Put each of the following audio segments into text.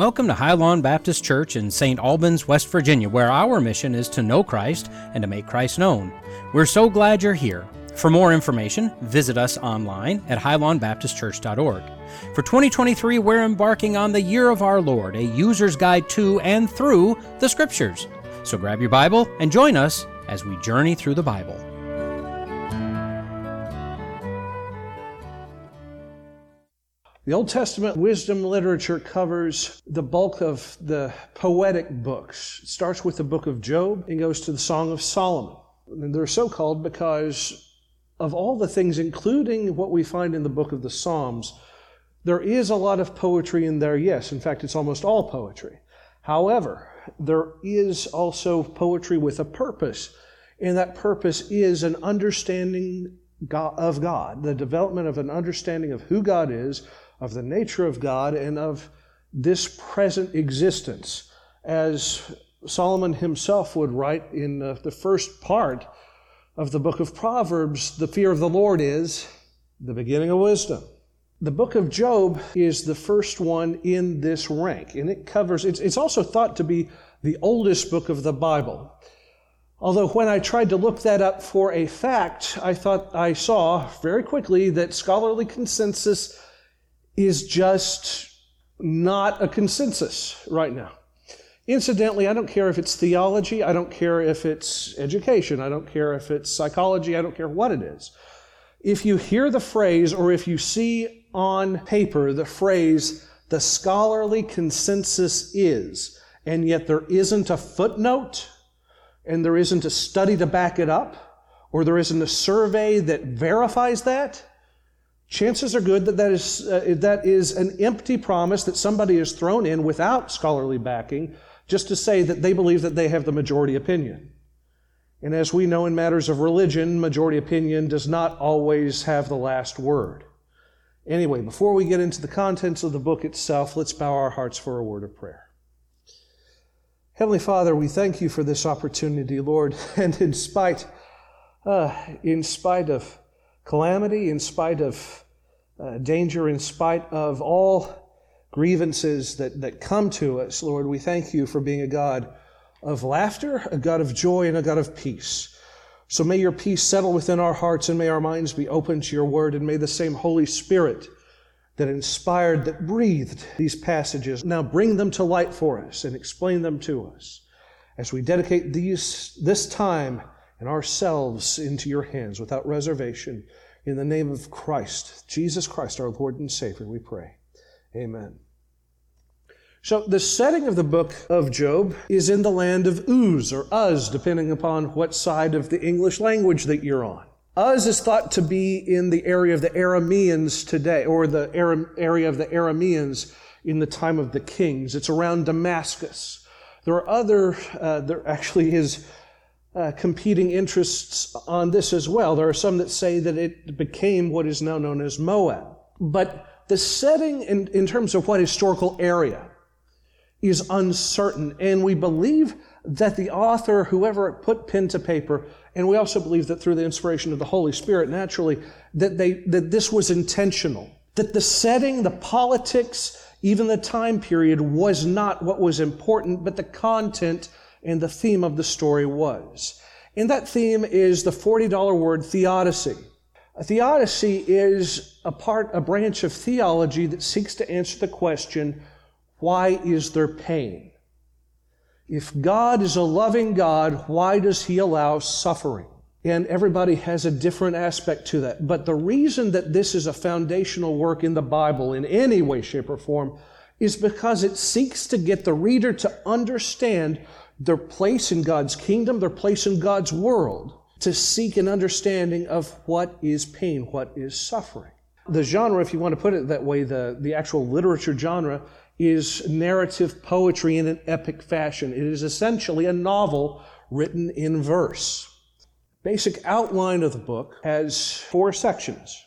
Welcome to Highlawn Baptist Church in St. Albans, West Virginia, where our mission is to know Christ and to make Christ known. We're so glad you're here. For more information, visit us online at highlawnbaptistchurch.org. For 2023, we're embarking on the Year of Our Lord, a user's guide to and through the Scriptures. So grab your Bible and join us as we journey through the Bible. The Old Testament wisdom literature covers the bulk of the poetic books. It starts with the book of Job and goes to the Song of Solomon. And they're so called because of all the things, including what we find in the book of the Psalms, there is a lot of poetry in there, yes. In fact, it's almost all poetry. However, there is also poetry with a purpose, and that purpose is an understanding of God, the development of an understanding of who God is, of the nature of God and of this present existence. As Solomon himself would write in the first part of the book of Proverbs, the fear of the Lord is the beginning of wisdom. The book of Job is the first one in this rank, and it covers, it's, it's also thought to be the oldest book of the Bible. Although, when I tried to look that up for a fact, I thought I saw very quickly that scholarly consensus is just not a consensus right now. Incidentally, I don't care if it's theology, I don't care if it's education, I don't care if it's psychology, I don't care what it is. If you hear the phrase or if you see on paper the phrase, the scholarly consensus is, and yet there isn't a footnote and there isn't a study to back it up, or there isn't a survey that verifies that, chances are good that that is, uh, that is an empty promise that somebody has thrown in without scholarly backing just to say that they believe that they have the majority opinion. And as we know in matters of religion, majority opinion does not always have the last word. Anyway, before we get into the contents of the book itself, let's bow our hearts for a word of prayer. Heavenly Father, we thank you for this opportunity, Lord, and in spite, uh, in spite of calamity, in spite of uh, danger, in spite of all grievances that, that come to us, Lord, we thank you for being a God of laughter, a God of joy, and a God of peace. So may your peace settle within our hearts and may our minds be open to your word and may the same Holy Spirit that inspired, that breathed these passages now bring them to light for us and explain them to us as we dedicate these, this time and ourselves into your hands without reservation. In the name of Christ, Jesus Christ, our Lord and Savior, we pray. Amen. So, the setting of the book of Job is in the land of Uz or Uz, depending upon what side of the English language that you're on. Uz is thought to be in the area of the Arameans today, or the area of the Arameans in the time of the kings. It's around Damascus. There are other, uh, there actually is uh, competing interests on this as well. There are some that say that it became what is now known as Moab. But the setting in, in terms of what historical area is uncertain. And we believe that the author, whoever put pen to paper, and we also believe that through the inspiration of the Holy Spirit, naturally, that they, that this was intentional. That the setting, the politics, even the time period was not what was important, but the content and the theme of the story was. And that theme is the $40 word theodicy. A theodicy is a part, a branch of theology that seeks to answer the question, why is there pain? If God is a loving God, why does He allow suffering? And everybody has a different aspect to that. But the reason that this is a foundational work in the Bible in any way, shape, or form is because it seeks to get the reader to understand their place in God's kingdom, their place in God's world, to seek an understanding of what is pain, what is suffering. The genre, if you want to put it that way, the, the actual literature genre, is narrative poetry in an epic fashion. It is essentially a novel written in verse. Basic outline of the book has four sections.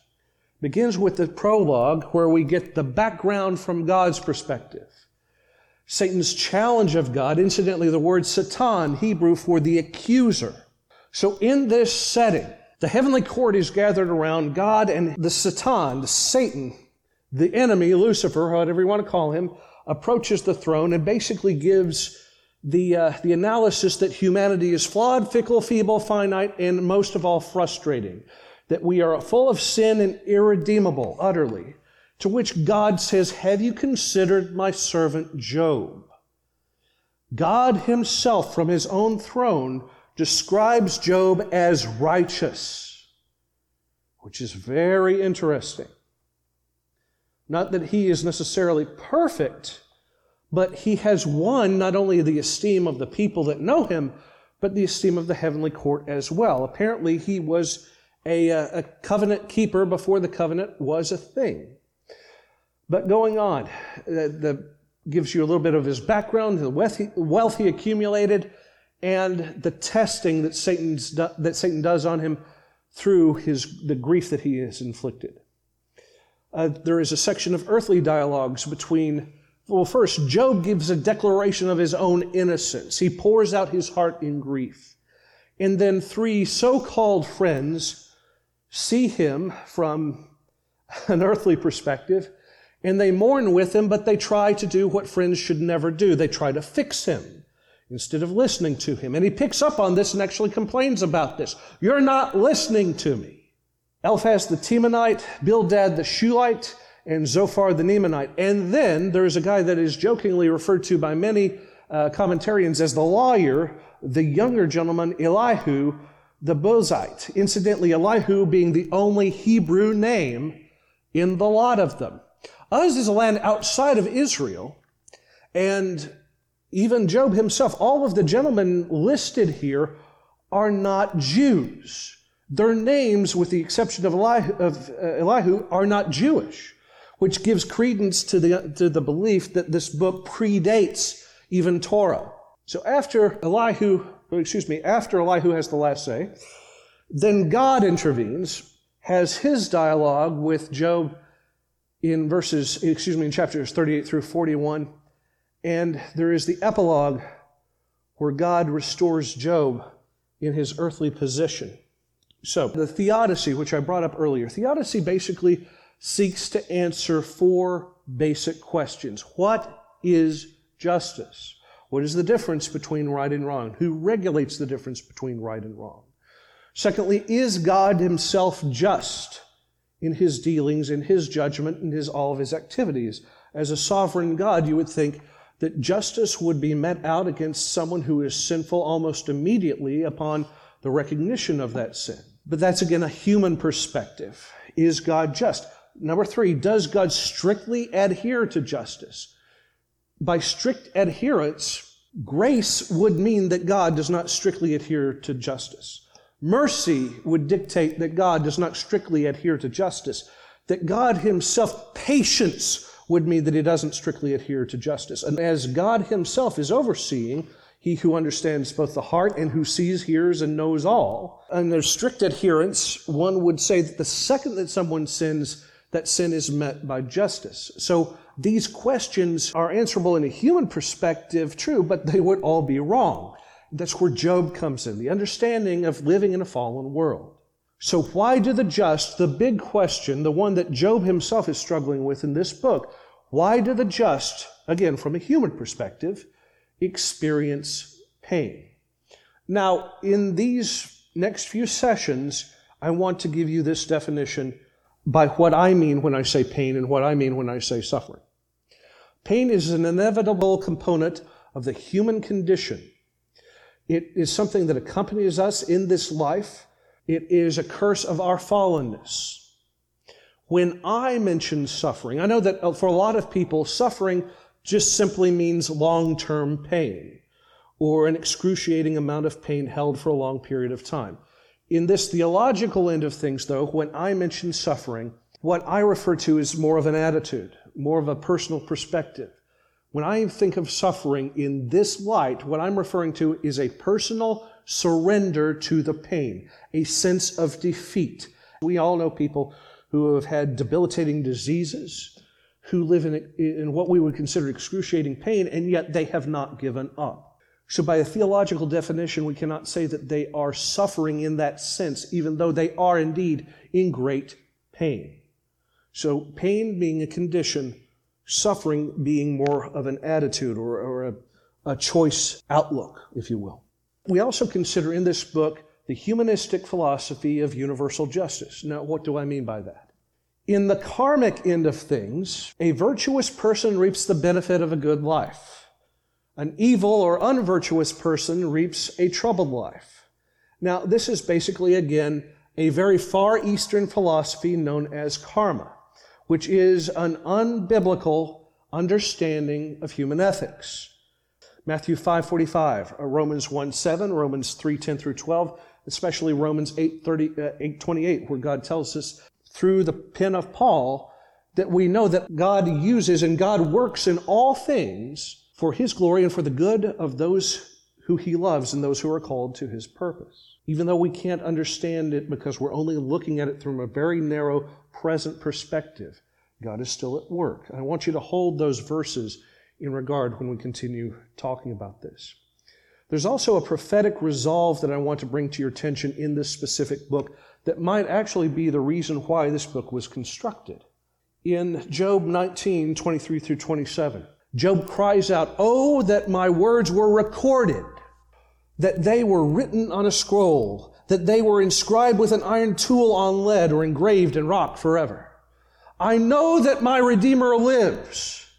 Begins with the prologue, where we get the background from God's perspective. Satan's challenge of God, incidentally, the word Satan, Hebrew for the accuser. So in this setting, the heavenly court is gathered around God and the Satan, the Satan, the enemy, Lucifer, whatever you want to call him, approaches the throne and basically gives the, uh, the analysis that humanity is flawed, fickle, feeble, finite, and most of all, frustrating. That we are full of sin and irredeemable, utterly. To which God says, Have you considered my servant Job? God Himself, from His own throne, describes Job as righteous, which is very interesting. Not that he is necessarily perfect, but he has won not only the esteem of the people that know him, but the esteem of the heavenly court as well. Apparently, he was a, uh, a covenant keeper before the covenant was a thing. But going on, the, the gives you a little bit of his background, the wealth he, wealth he accumulated, and the testing that, Satan's, that Satan does on him through his, the grief that he has inflicted. Uh, there is a section of earthly dialogues between, well, first, Job gives a declaration of his own innocence. He pours out his heart in grief. And then three so called friends see him from an earthly perspective and they mourn with him, but they try to do what friends should never do. They try to fix him instead of listening to him. And he picks up on this and actually complains about this. You're not listening to me. Eliphaz the Temanite, Bildad the Shuhite, and Zophar the Nemanite. And then there's a guy that is jokingly referred to by many uh, commentarians as the lawyer, the younger gentleman, Elihu the Bozite. Incidentally, Elihu being the only Hebrew name in the lot of them. Uz is a land outside of Israel, and even Job himself, all of the gentlemen listed here are not Jews. Their names, with the exception of Elihu, of, uh, Elihu, are not Jewish, which gives credence to the, to the belief that this book predates even Torah. So after Elihu, excuse me, after Elihu has the last say, then God intervenes, has his dialogue with Job in verses, excuse me, in chapters 38 through 41. And there is the epilogue where God restores Job in his earthly position. So, the theodicy, which I brought up earlier, theodicy basically seeks to answer four basic questions. What is justice? What is the difference between right and wrong? Who regulates the difference between right and wrong? Secondly, is God himself just in his dealings, in his judgment, in his all of his activities? As a sovereign God, you would think that justice would be met out against someone who is sinful almost immediately upon the recognition of that sin. But that's again a human perspective. Is God just? Number three, does God strictly adhere to justice? By strict adherence, grace would mean that God does not strictly adhere to justice. Mercy would dictate that God does not strictly adhere to justice. That God Himself, patience would mean that He doesn't strictly adhere to justice. And as God Himself is overseeing, he who understands both the heart and who sees, hears, and knows all. And there's strict adherence. One would say that the second that someone sins, that sin is met by justice. So these questions are answerable in a human perspective, true, but they would all be wrong. That's where Job comes in, the understanding of living in a fallen world. So why do the just, the big question, the one that Job himself is struggling with in this book, why do the just, again, from a human perspective, experience pain. Now, in these next few sessions, I want to give you this definition by what I mean when I say pain and what I mean when I say suffering. Pain is an inevitable component of the human condition. It is something that accompanies us in this life. It is a curse of our fallenness. When I mention suffering, I know that uh, for a lot of people, suffering just simply means long term pain or an excruciating amount of pain held for a long period of time. In this theological end of things, though, when I mention suffering, what I refer to is more of an attitude, more of a personal perspective. When I think of suffering in this light, what I'm referring to is a personal surrender to the pain, a sense of defeat. We all know people who have had debilitating diseases, who live in, in what we would consider excruciating pain, and yet they have not given up. So, by a theological definition, we cannot say that they are suffering in that sense, even though they are indeed in great pain. So, pain being a condition suffering being more of an attitude or, or a, a choice outlook, if you will. We also consider in this book the humanistic philosophy of universal justice. Now, what do I mean by that? In the karmic end of things, a virtuous person reaps the benefit of a good life. An evil or unvirtuous person reaps a troubled life. Now, this is basically, again, a very far eastern philosophy known as karma, which is an unbiblical understanding of human ethics. Matthew 5:45, uh, Romans 1:7, Romans 3:10 through 12, especially Romans 8:30 uh, 8:28 where God tells us through the pen of Paul that we know that God uses and God works in all things for his glory and for the good of those who he loves and those who are called to his purpose. Even though we can't understand it because we're only looking at it from a very narrow present perspective, God is still at work. I want you to hold those verses in regard when we continue talking about this. There's also a prophetic resolve that I want to bring to your attention in this specific book that might actually be the reason why this book was constructed. In Job 19, 23 through 27, Job cries out, Oh, that my words were recorded, that they were written on a scroll, that they were inscribed with an iron tool on lead or engraved in rock forever. I know that my Redeemer lives,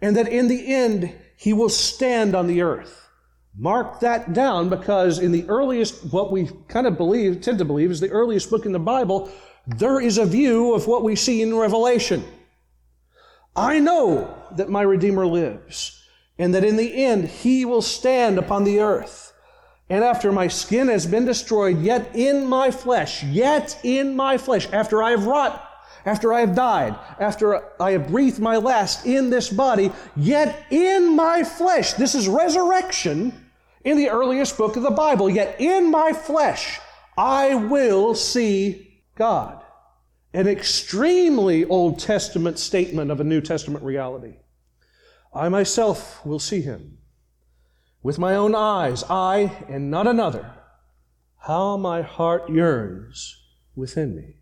and that in the end he will stand on the earth. Mark that down because in the earliest, what we kind of believe, tend to believe, is the earliest book in the Bible, there is a view of what we see in Revelation. I know that my Redeemer lives, and that in the end he will stand upon the earth. And after my skin has been destroyed, yet in my flesh, yet in my flesh, after I have wrought after I have died, after I have breathed my last in this body, yet in my flesh, this is resurrection in the earliest book of the Bible, yet in my flesh I will see God. An extremely Old Testament statement of a New Testament reality. I myself will see him. With my own eyes, I and not another. How my heart yearns within me.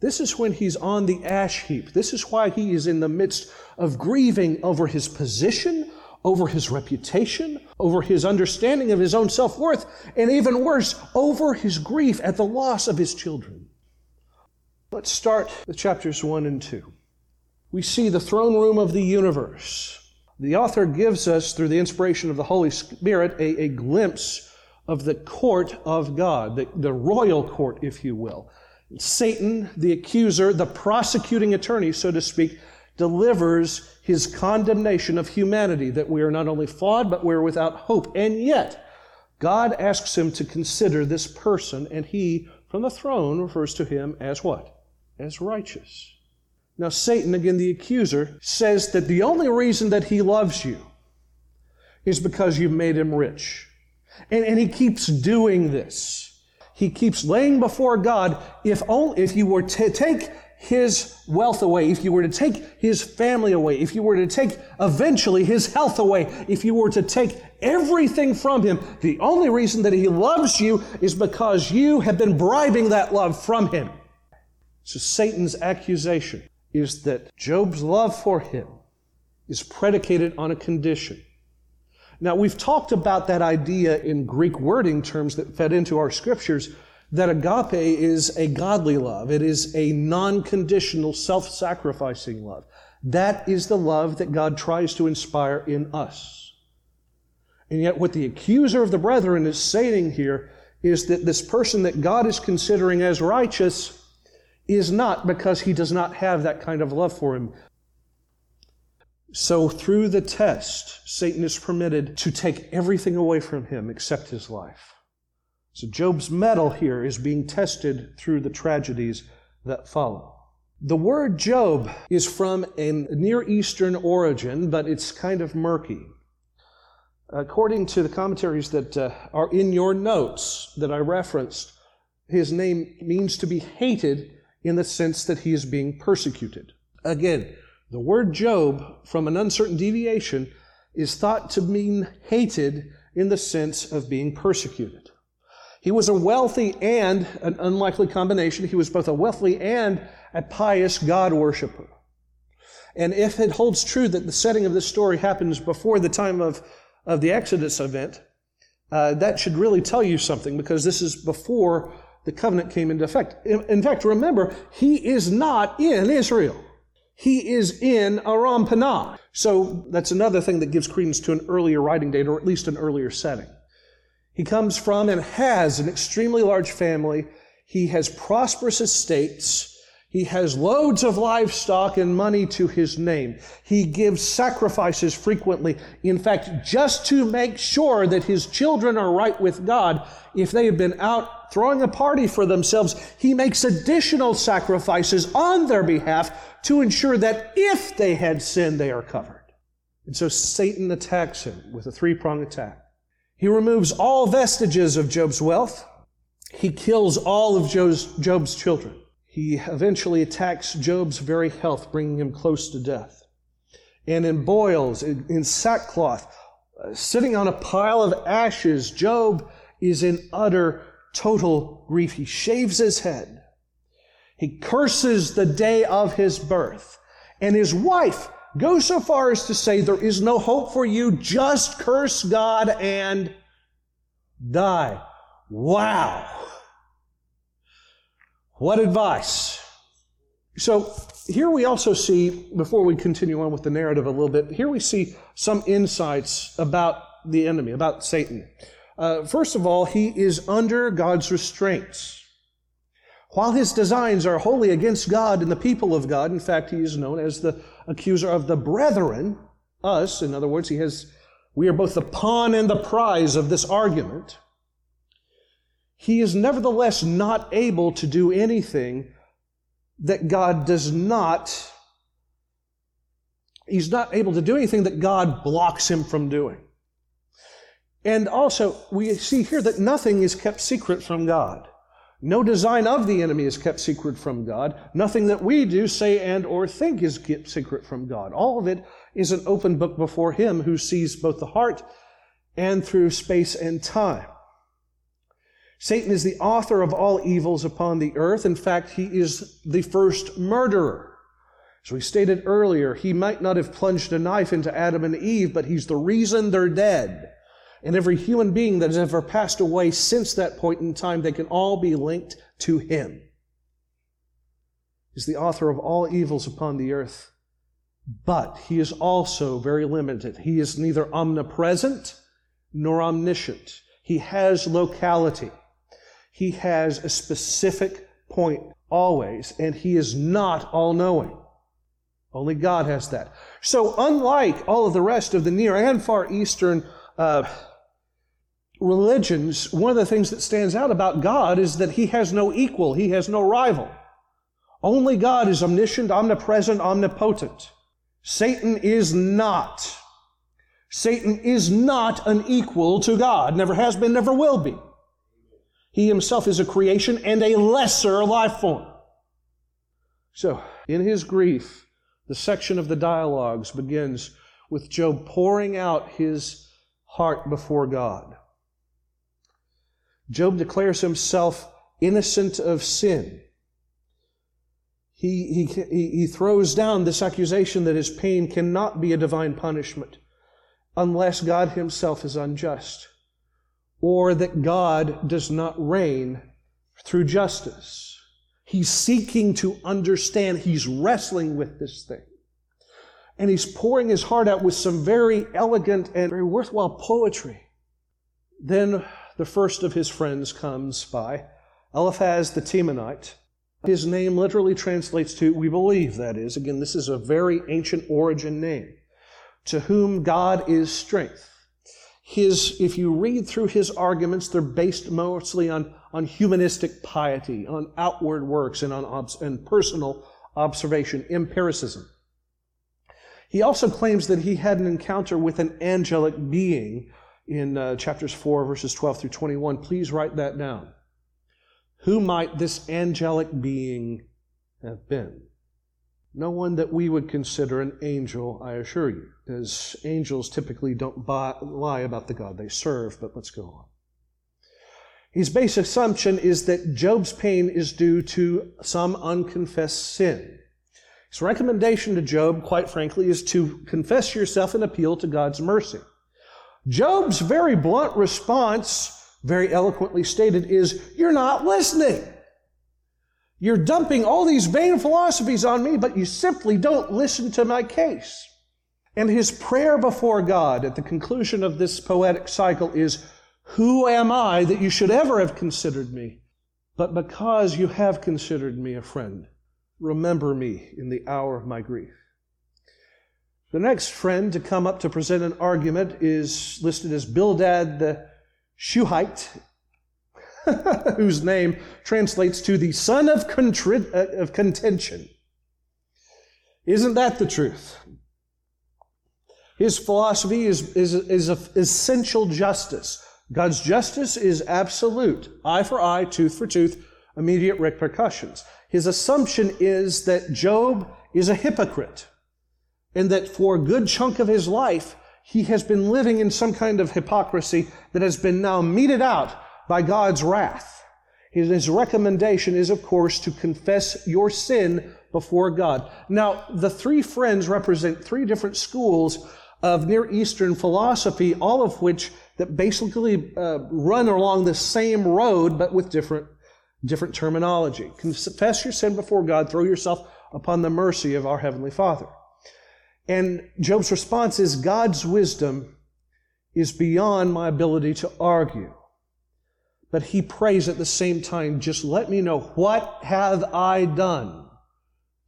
This is when he's on the ash heap. This is why he is in the midst of grieving over his position, over his reputation, over his understanding of his own self worth, and even worse, over his grief at the loss of his children. Let's start with chapters 1 and 2. We see the throne room of the universe. The author gives us, through the inspiration of the Holy Spirit, a, a glimpse of the court of God, the, the royal court, if you will. Satan, the accuser, the prosecuting attorney, so to speak, delivers his condemnation of humanity that we are not only flawed, but we're without hope. And yet, God asks him to consider this person, and he, from the throne, refers to him as what? As righteous. Now, Satan, again, the accuser, says that the only reason that he loves you is because you've made him rich. And, and he keeps doing this he keeps laying before God, if only, if you were to take his wealth away, if you were to take his family away, if you were to take eventually his health away, if you were to take everything from him, the only reason that he loves you is because you have been bribing that love from him. So Satan's accusation is that Job's love for him is predicated on a condition. Now, we've talked about that idea in Greek wording terms that fed into our scriptures that agape is a godly love. It is a non-conditional, self-sacrificing love. That is the love that God tries to inspire in us. And yet what the accuser of the brethren is saying here is that this person that God is considering as righteous is not because he does not have that kind of love for him. So, through the test, Satan is permitted to take everything away from him except his life. So, Job's mettle here is being tested through the tragedies that follow. The word Job is from a Near Eastern origin, but it's kind of murky. According to the commentaries that uh, are in your notes that I referenced, his name means to be hated in the sense that he is being persecuted. Again, the word Job, from an uncertain deviation, is thought to mean hated in the sense of being persecuted. He was a wealthy and, an unlikely combination, he was both a wealthy and a pious God worshiper. And if it holds true that the setting of this story happens before the time of, of the Exodus event, uh, that should really tell you something because this is before the covenant came into effect. In, fact, remember, he is not in Israel. He is in Aram Panah. So that's another thing that gives credence to an earlier writing date, or at least an earlier setting. He comes from and has an extremely large family. He has prosperous estates. He has loads of livestock and money to his name. He gives sacrifices frequently. In fact, just to make sure that his children are right with God, if they have been out throwing a party for themselves, he makes additional sacrifices on their behalf to ensure that if they had sinned, they are covered. And so Satan attacks him with a three pronged attack. He removes all vestiges of Job's wealth. He kills all of Job's, Job's children. He eventually attacks Job's very health, bringing him close to death. And in boils, in sackcloth, uh, sitting on a pile of ashes, Job is in utter, total grief. He shaves his head. He curses the day of his birth. And his wife goes so far as to say, There is no hope for you. Just curse God and die. Wow. What advice? So here we also see, before we continue on with the narrative a little bit, here we see some insights about the enemy, about Satan. Uh, first of all, he is under God's restraints. While his designs are wholly against God and the people of God, in fact, he is known as the accuser of the brethren, us. In other words, he has, we are both the pawn and the prize of this argument he is nevertheless not able to do anything that God does not, he's not able to do anything that God blocks him from doing. And also, we see here that nothing is kept secret from God. No design of the enemy is kept secret from God. Nothing that we do, say, and or think is kept secret from God. All of it is an open book before Him who sees both the heart and through space and time. Satan is the author of all evils upon the earth. In fact, he is the first murderer. As we stated earlier, he might not have plunged a knife into Adam and Eve, but he's the reason they're dead. And every human being that has ever passed away since that point in time, they can all be linked to him. He's the author of all evils upon the earth. But he is also very limited. He is neither omnipresent nor omniscient. He has locality. He has a specific point always, and he is not all knowing. Only God has that. So, unlike all of the rest of the Near and Far Eastern uh, religions, one of the things that stands out about God is that he has no equal, he has no rival. Only God is omniscient, omnipresent, omnipotent. Satan is not. Satan is not an equal to God, never has been, never will be. He himself is a creation and a lesser life form. So, in his grief, the section of the dialogues begins with Job pouring out his heart before God. Job declares himself innocent of sin. He, he, he throws down this accusation that his pain cannot be a divine punishment unless God himself is unjust or that God does not reign through justice. He's seeking to understand. He's wrestling with this thing. And he's pouring his heart out with some very elegant and very worthwhile poetry. Then the first of his friends comes by, Eliphaz the Temanite. His name literally translates to, we believe that is. Again, this is a very ancient origin name. To whom God is strength his, if you read through his arguments, they're based mostly on, on humanistic piety, on outward works, and on and personal observation, empiricism. He also claims that he had an encounter with an angelic being in uh, chapters 4, verses 12 through 21. Please write that down. Who might this angelic being have been? No one that we would consider an angel, I assure you, as angels typically don't buy, lie about the God they serve, but let's go on. His base assumption is that Job's pain is due to some unconfessed sin. His recommendation to Job, quite frankly, is to confess yourself and appeal to God's mercy. Job's very blunt response, very eloquently stated, is, You're not listening. You're dumping all these vain philosophies on me, but you simply don't listen to my case. And his prayer before God at the conclusion of this poetic cycle is, Who am I that you should ever have considered me? But because you have considered me a friend, remember me in the hour of my grief. The next friend to come up to present an argument is listed as Bildad the Shuhite whose name translates to the son of, contri- uh, of contention. Isn't that the truth? His philosophy is, is, is essential justice. God's justice is absolute eye for eye, tooth for tooth, immediate repercussions. His assumption is that Job is a hypocrite and that for a good chunk of his life, he has been living in some kind of hypocrisy that has been now meted out by God's wrath. His recommendation is, of course, to confess your sin before God. Now, the three friends represent three different schools of Near Eastern philosophy, all of which that basically uh, run along the same road, but with different, different terminology. Confess your sin before God, throw yourself upon the mercy of our Heavenly Father. And Job's response is God's wisdom is beyond my ability to argue. But he prays at the same time, just let me know what have I done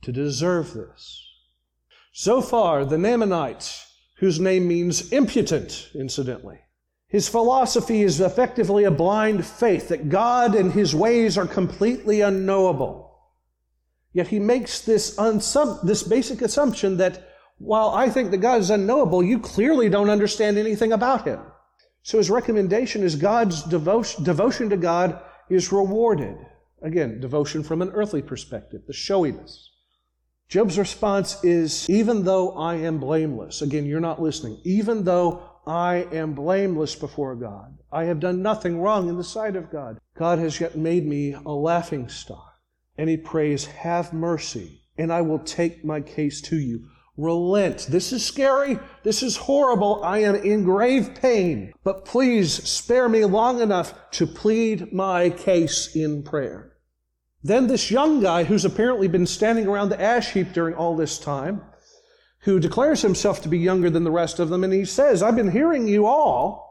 to deserve this? Zophar, the Naamanite, whose name means impudent, incidentally, his philosophy is effectively a blind faith that God and his ways are completely unknowable. Yet he makes this, unsub- this basic assumption that while I think that God is unknowable, you clearly don't understand anything about him. So his recommendation is God's devotion, devotion to God is rewarded. Again, devotion from an earthly perspective, the showiness. Job's response is, even though I am blameless, again, you're not listening, even though I am blameless before God, I have done nothing wrong in the sight of God, God has yet made me a laughing stock. And he prays, have mercy, and I will take my case to you. Relent. This is scary. This is horrible. I am in grave pain. But please spare me long enough to plead my case in prayer. Then this young guy who's apparently been standing around the ash heap during all this time, who declares himself to be younger than the rest of them, and he says, I've been hearing you all.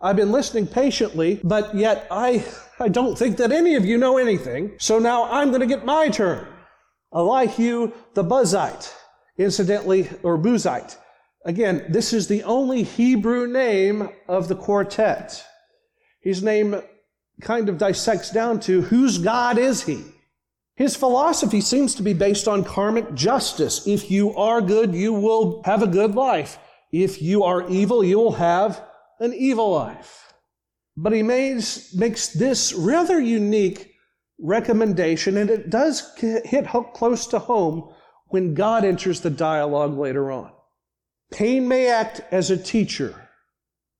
I've been listening patiently, but yet I, I don't think that any of you know anything. So now I'm going to get my turn. Elihu the Buzite incidentally, or Buzite. Again, this is the only Hebrew name of the quartet. His name kind of dissects down to whose God is he? His philosophy seems to be based on karmic justice. If you are good, you will have a good life. If you are evil, you will have an evil life. But he makes, makes this rather unique recommendation, and it does hit close to home when God enters the dialogue later on. Pain may act as a teacher,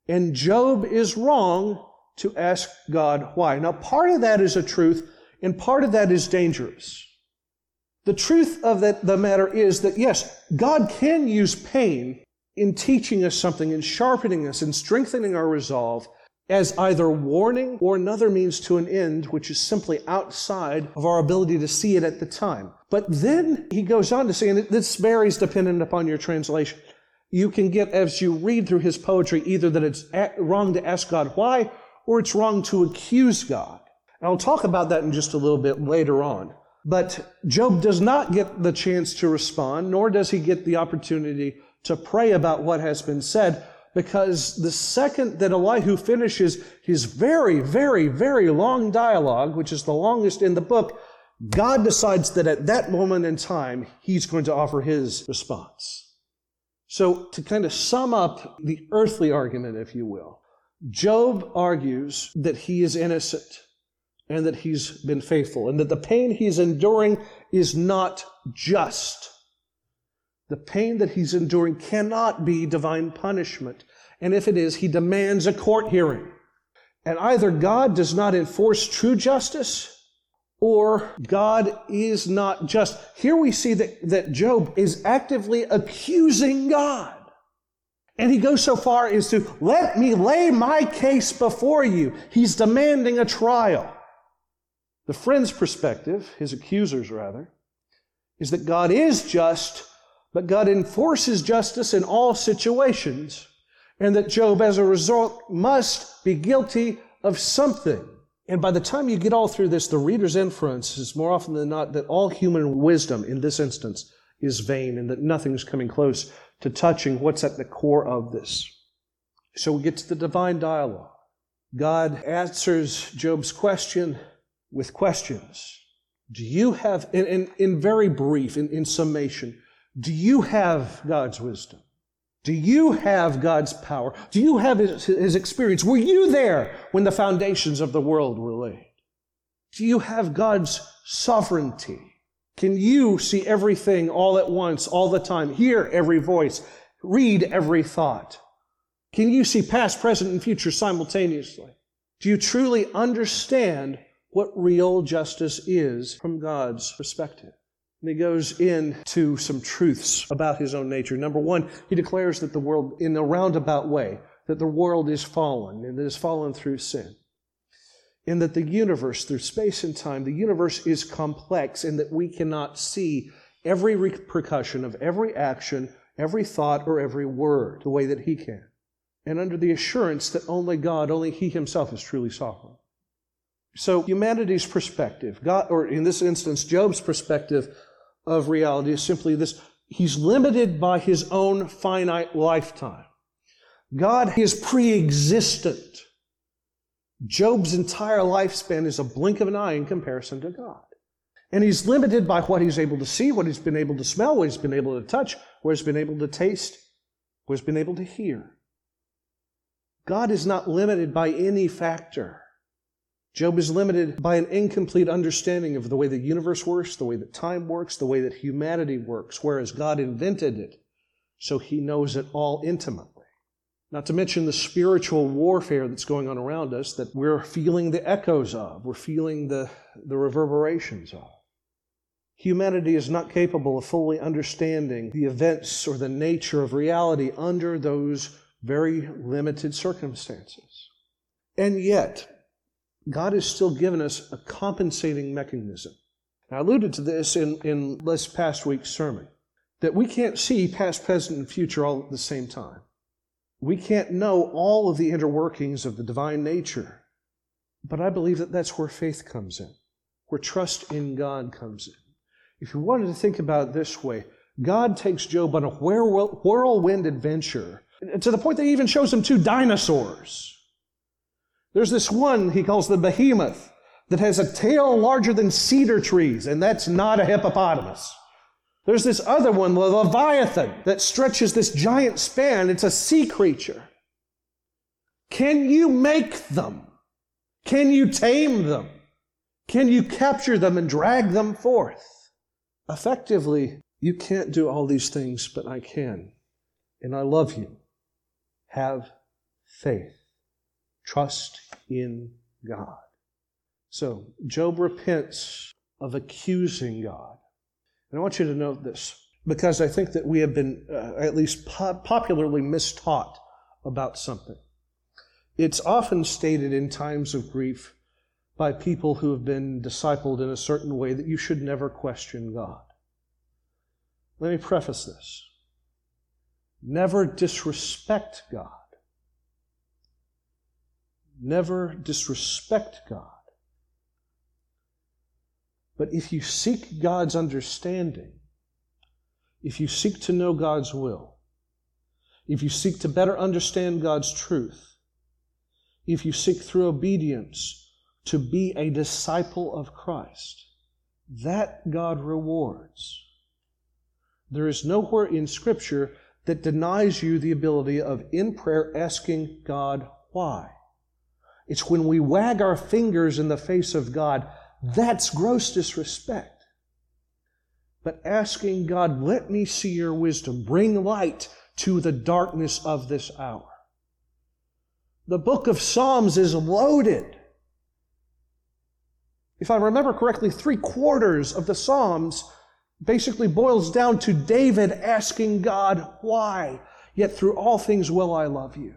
and Job is wrong to ask God why. Now, part of that is a truth, and part of that is dangerous. The truth of that, the matter is that yes, God can use pain in teaching us something, in sharpening us, in strengthening our resolve, as either warning or another means to an end, which is simply outside of our ability to see it at the time. But then he goes on to say, and this varies dependent upon your translation. You can get, as you read through his poetry, either that it's wrong to ask God why, or it's wrong to accuse God. And I'll talk about that in just a little bit later on. But Job does not get the chance to respond, nor does he get the opportunity to pray about what has been said because the second that Elihu finishes his very, very, very long dialogue, which is the longest in the book, God decides that at that moment in time, he's going to offer his response. So, to kind of sum up the earthly argument, if you will, Job argues that he is innocent and that he's been faithful and that the pain he's enduring is not just. The pain that he's enduring cannot be divine punishment. And if it is, he demands a court hearing. And either God does not enforce true justice, or God is not just. Here we see that, that Job is actively accusing God. And he goes so far as to let me lay my case before you. He's demanding a trial. The friend's perspective, his accusers rather, is that God is just, but God enforces justice in all situations, and that Job, as a result, must be guilty of something. And by the time you get all through this, the reader's inference is more often than not that all human wisdom in this instance is vain and that nothing's coming close to touching what's at the core of this. So we get to the divine dialogue. God answers Job's question with questions. Do you have, in, in, in very brief, in, in summation, do you have God's wisdom? Do you have God's power? Do you have his, his, experience? Were you there when the foundations of the world were laid? Do you have God's sovereignty? Can you see everything all at once, all the time, hear every voice, read every thought? Can you see past, present, and future simultaneously? Do you truly understand what real justice is from God's perspective? And he goes into some truths about his own nature. Number one, he declares that the world, in a roundabout way, that the world is fallen and that is fallen through sin. And that the universe, through space and time, the universe is complex and that we cannot see every repercussion of every action, every thought, or every word the way that he can. And under the assurance that only God, only he himself is truly sovereign. So humanity's perspective, God, or in this instance, Job's perspective of reality is simply this. He's limited by his own finite lifetime. God is pre-existent. Job's entire lifespan is a blink of an eye in comparison to God. And he's limited by what he's able to see, what he's been able to smell, what he's been able to touch, what he's been able to taste, what he's been able to hear. God is not limited by any factor. Job is limited by an incomplete understanding of the way the universe works, the way that time works, the way that humanity works, whereas God invented it, so he knows it all intimately. Not to mention the spiritual warfare that's going on around us that we're feeling the echoes of, we're feeling the, the reverberations of. Humanity is not capable of fully understanding the events or the nature of reality under those very limited circumstances. And yet, God has still given us a compensating mechanism. I alluded to this in, in this past week's sermon that we can't see past, present, and future all at the same time. We can't know all of the inner workings of the divine nature. But I believe that that's where faith comes in, where trust in God comes in. If you wanted to think about it this way, God takes Job on a whirlwind adventure to the point that he even shows him two dinosaurs. There's this one he calls the behemoth that has a tail larger than cedar trees, and that's not a hippopotamus. There's this other one, the Leviathan, that stretches this giant span. It's a sea creature. Can you make them? Can you tame them? Can you capture them and drag them forth? Effectively, you can't do all these things, but I can. And I love you. Have faith. Trust in God. So, Job repents of accusing God. And I want you to note this because I think that we have been uh, at least po- popularly mistaught about something. It's often stated in times of grief by people who have been discipled in a certain way that you should never question God. Let me preface this. Never disrespect God. Never disrespect God. But if you seek God's understanding, if you seek to know God's will, if you seek to better understand God's truth, if you seek through obedience to be a disciple of Christ, that God rewards. There is nowhere in Scripture that denies you the ability of, in prayer, asking God why. It's when we wag our fingers in the face of God, that's gross disrespect. But asking God, let me see your wisdom, bring light to the darkness of this hour. The book of Psalms is loaded If I remember correctly, three quarters of the Psalms basically boils down to David asking God, why? Yet through all things will I love you.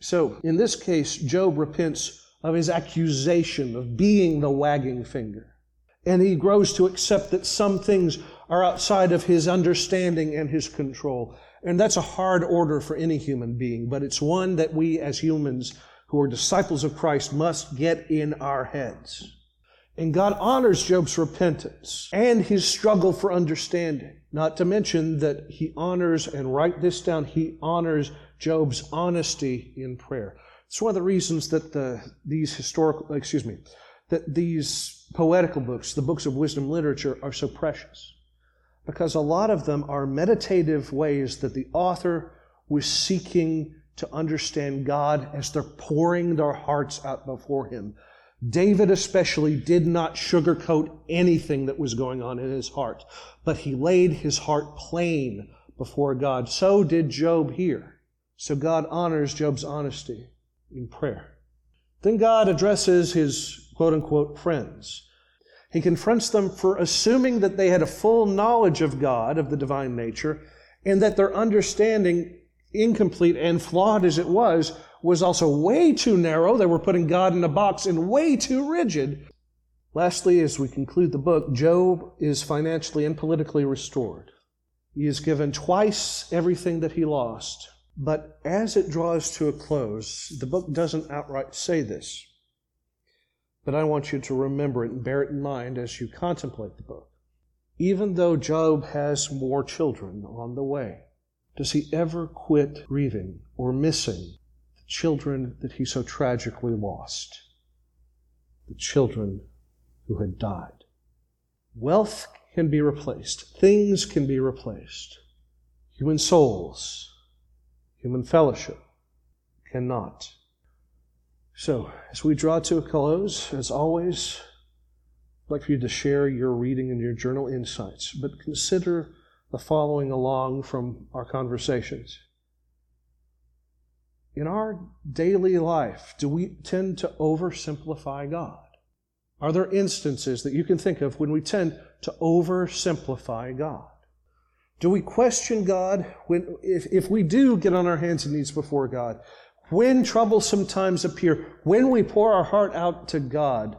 So in this case, Job repents of his accusation of being the wagging finger. And he grows to accept that some things are outside of his understanding and his control. And that's a hard order for any human being, but it's one that we as humans who are disciples of Christ must get in our heads. And God honors Job's repentance and his struggle for understanding. Not to mention that he honors, and write this down, he honors Job's honesty in prayer. It's one of the reasons that the, these historical, excuse me, that these poetical books, the books of wisdom literature, are so precious. Because a lot of them are meditative ways that the author was seeking to understand God as they're pouring their hearts out before Him. David especially did not sugarcoat anything that was going on in his heart, but he laid his heart plain before God. So did Job here. So God honors Job's honesty in prayer. Then God addresses his quote unquote friends. He confronts them for assuming that they had a full knowledge of God, of the divine nature, and that their understanding, incomplete and flawed as it was, was also way too narrow. They were putting God in a box and way too rigid. Lastly, as we conclude the book, Job is financially and politically restored. He is given twice everything that he lost. But as it draws to a close, the book doesn't outright say this. But I want you to remember it and bear it in mind as you contemplate the book. Even though Job has more children on the way, does he ever quit grieving or missing the children that he so tragically lost? The children who had died. Wealth can be replaced, things can be replaced, human souls Human fellowship cannot. So, as we draw to a close, as always, I'd like for you to share your reading and your journal insights, but consider the following along from our conversations. In our daily life, do we tend to oversimplify God? Are there instances that you can think of when we tend to oversimplify God? Do we question God when, if, if we do get on our hands and knees before God? When troublesome times appear, when we pour our heart out to God,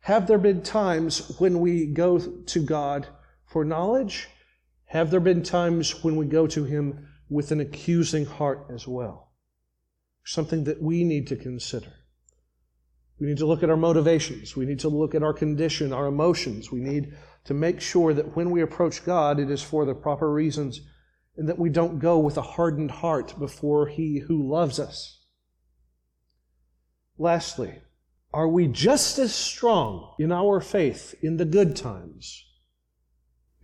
have there been times when we go to God for knowledge? Have there been times when we go to Him with an accusing heart as well? Something that we need to consider. We need to look at our motivations. We need to look at our condition, our emotions. We need to make sure that when we approach God, it is for the proper reasons and that we don't go with a hardened heart before He who loves us. Lastly, are we just as strong in our faith in the good times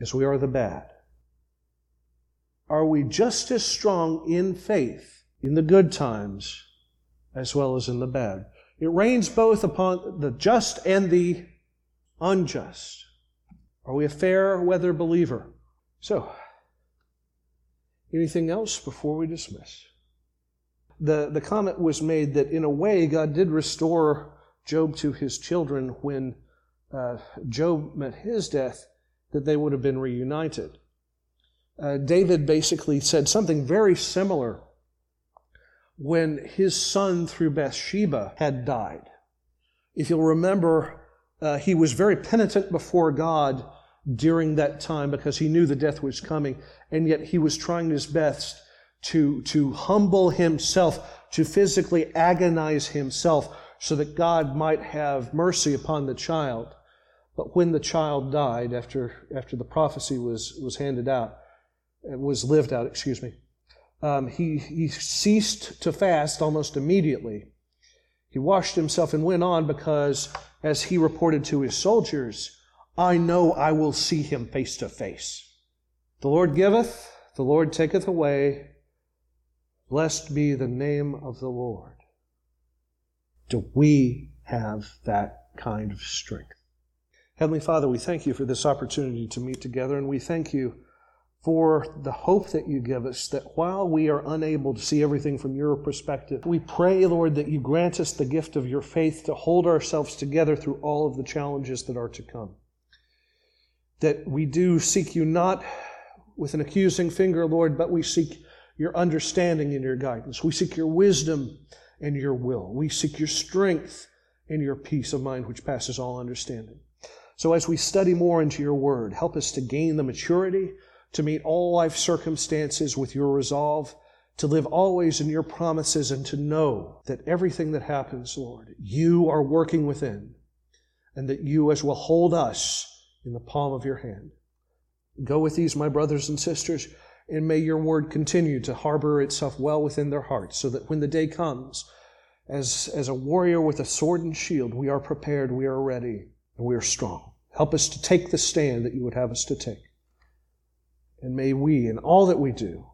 as we are the bad? Are we just as strong in faith in the good times as well as in the bad? It rains both upon the just and the unjust. Are we a fair weather believer? So, anything else before we dismiss? The, the comment was made that in a way God did restore Job to his children when uh, Job met his death, that they would have been reunited. Uh, David basically said something very similar when his son through Bathsheba had died. If you'll remember, uh, he was very penitent before God during that time because he knew the death was coming, and yet he was trying his best to, to humble himself, to physically agonize himself so that God might have mercy upon the child. But when the child died, after, after the prophecy was, was handed out, was lived out, excuse me, um, he, he ceased to fast almost immediately. He washed himself and went on because as he reported to his soldiers, I know I will see him face to face. The Lord giveth, the Lord taketh away. Blessed be the name of the Lord. Do we have that kind of strength? Heavenly Father, we thank you for this opportunity to meet together, and we thank you for the hope that you give us that while we are unable to see everything from your perspective, we pray, Lord, that you grant us the gift of your faith to hold ourselves together through all of the challenges that are to come. That we do seek you not with an accusing finger, Lord, but we seek your understanding and your guidance. We seek your wisdom and your will. We seek your strength and your peace of mind, which passes all understanding. So as we study more into your word, help us to gain the maturity to meet all life circumstances with your resolve, to live always in your promises, and to know that everything that happens, Lord, you are working within, and that you as will hold us in the palm of your hand. Go with these, my brothers and sisters, and may your word continue to harbor itself well within their hearts, so that when the day comes, as, as a warrior with a sword and shield, we are prepared, we are ready, and we are strong. Help us to take the stand that you would have us to take. And may we, in all that we do,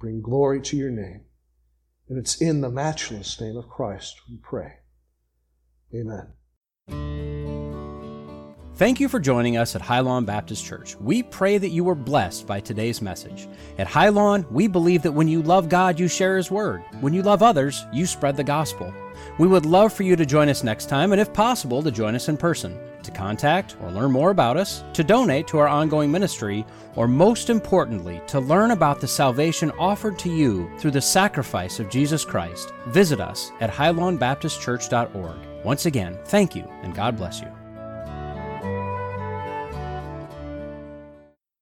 bring glory to your name. And it's in the matchless name of Christ we pray. Amen. Thank you for joining us at Highlawn Baptist Church. We pray that you were blessed by today's message. At Highlawn, we believe that when you love God, you share His Word. When you love others, you spread the gospel. We would love for you to join us next time, and if possible, to join us in person. To contact or learn more about us, to donate to our ongoing ministry, or most importantly, to learn about the salvation offered to you through the sacrifice of Jesus Christ, visit us at highlawnbaptistchurch.org. Once again, thank you, and God bless you.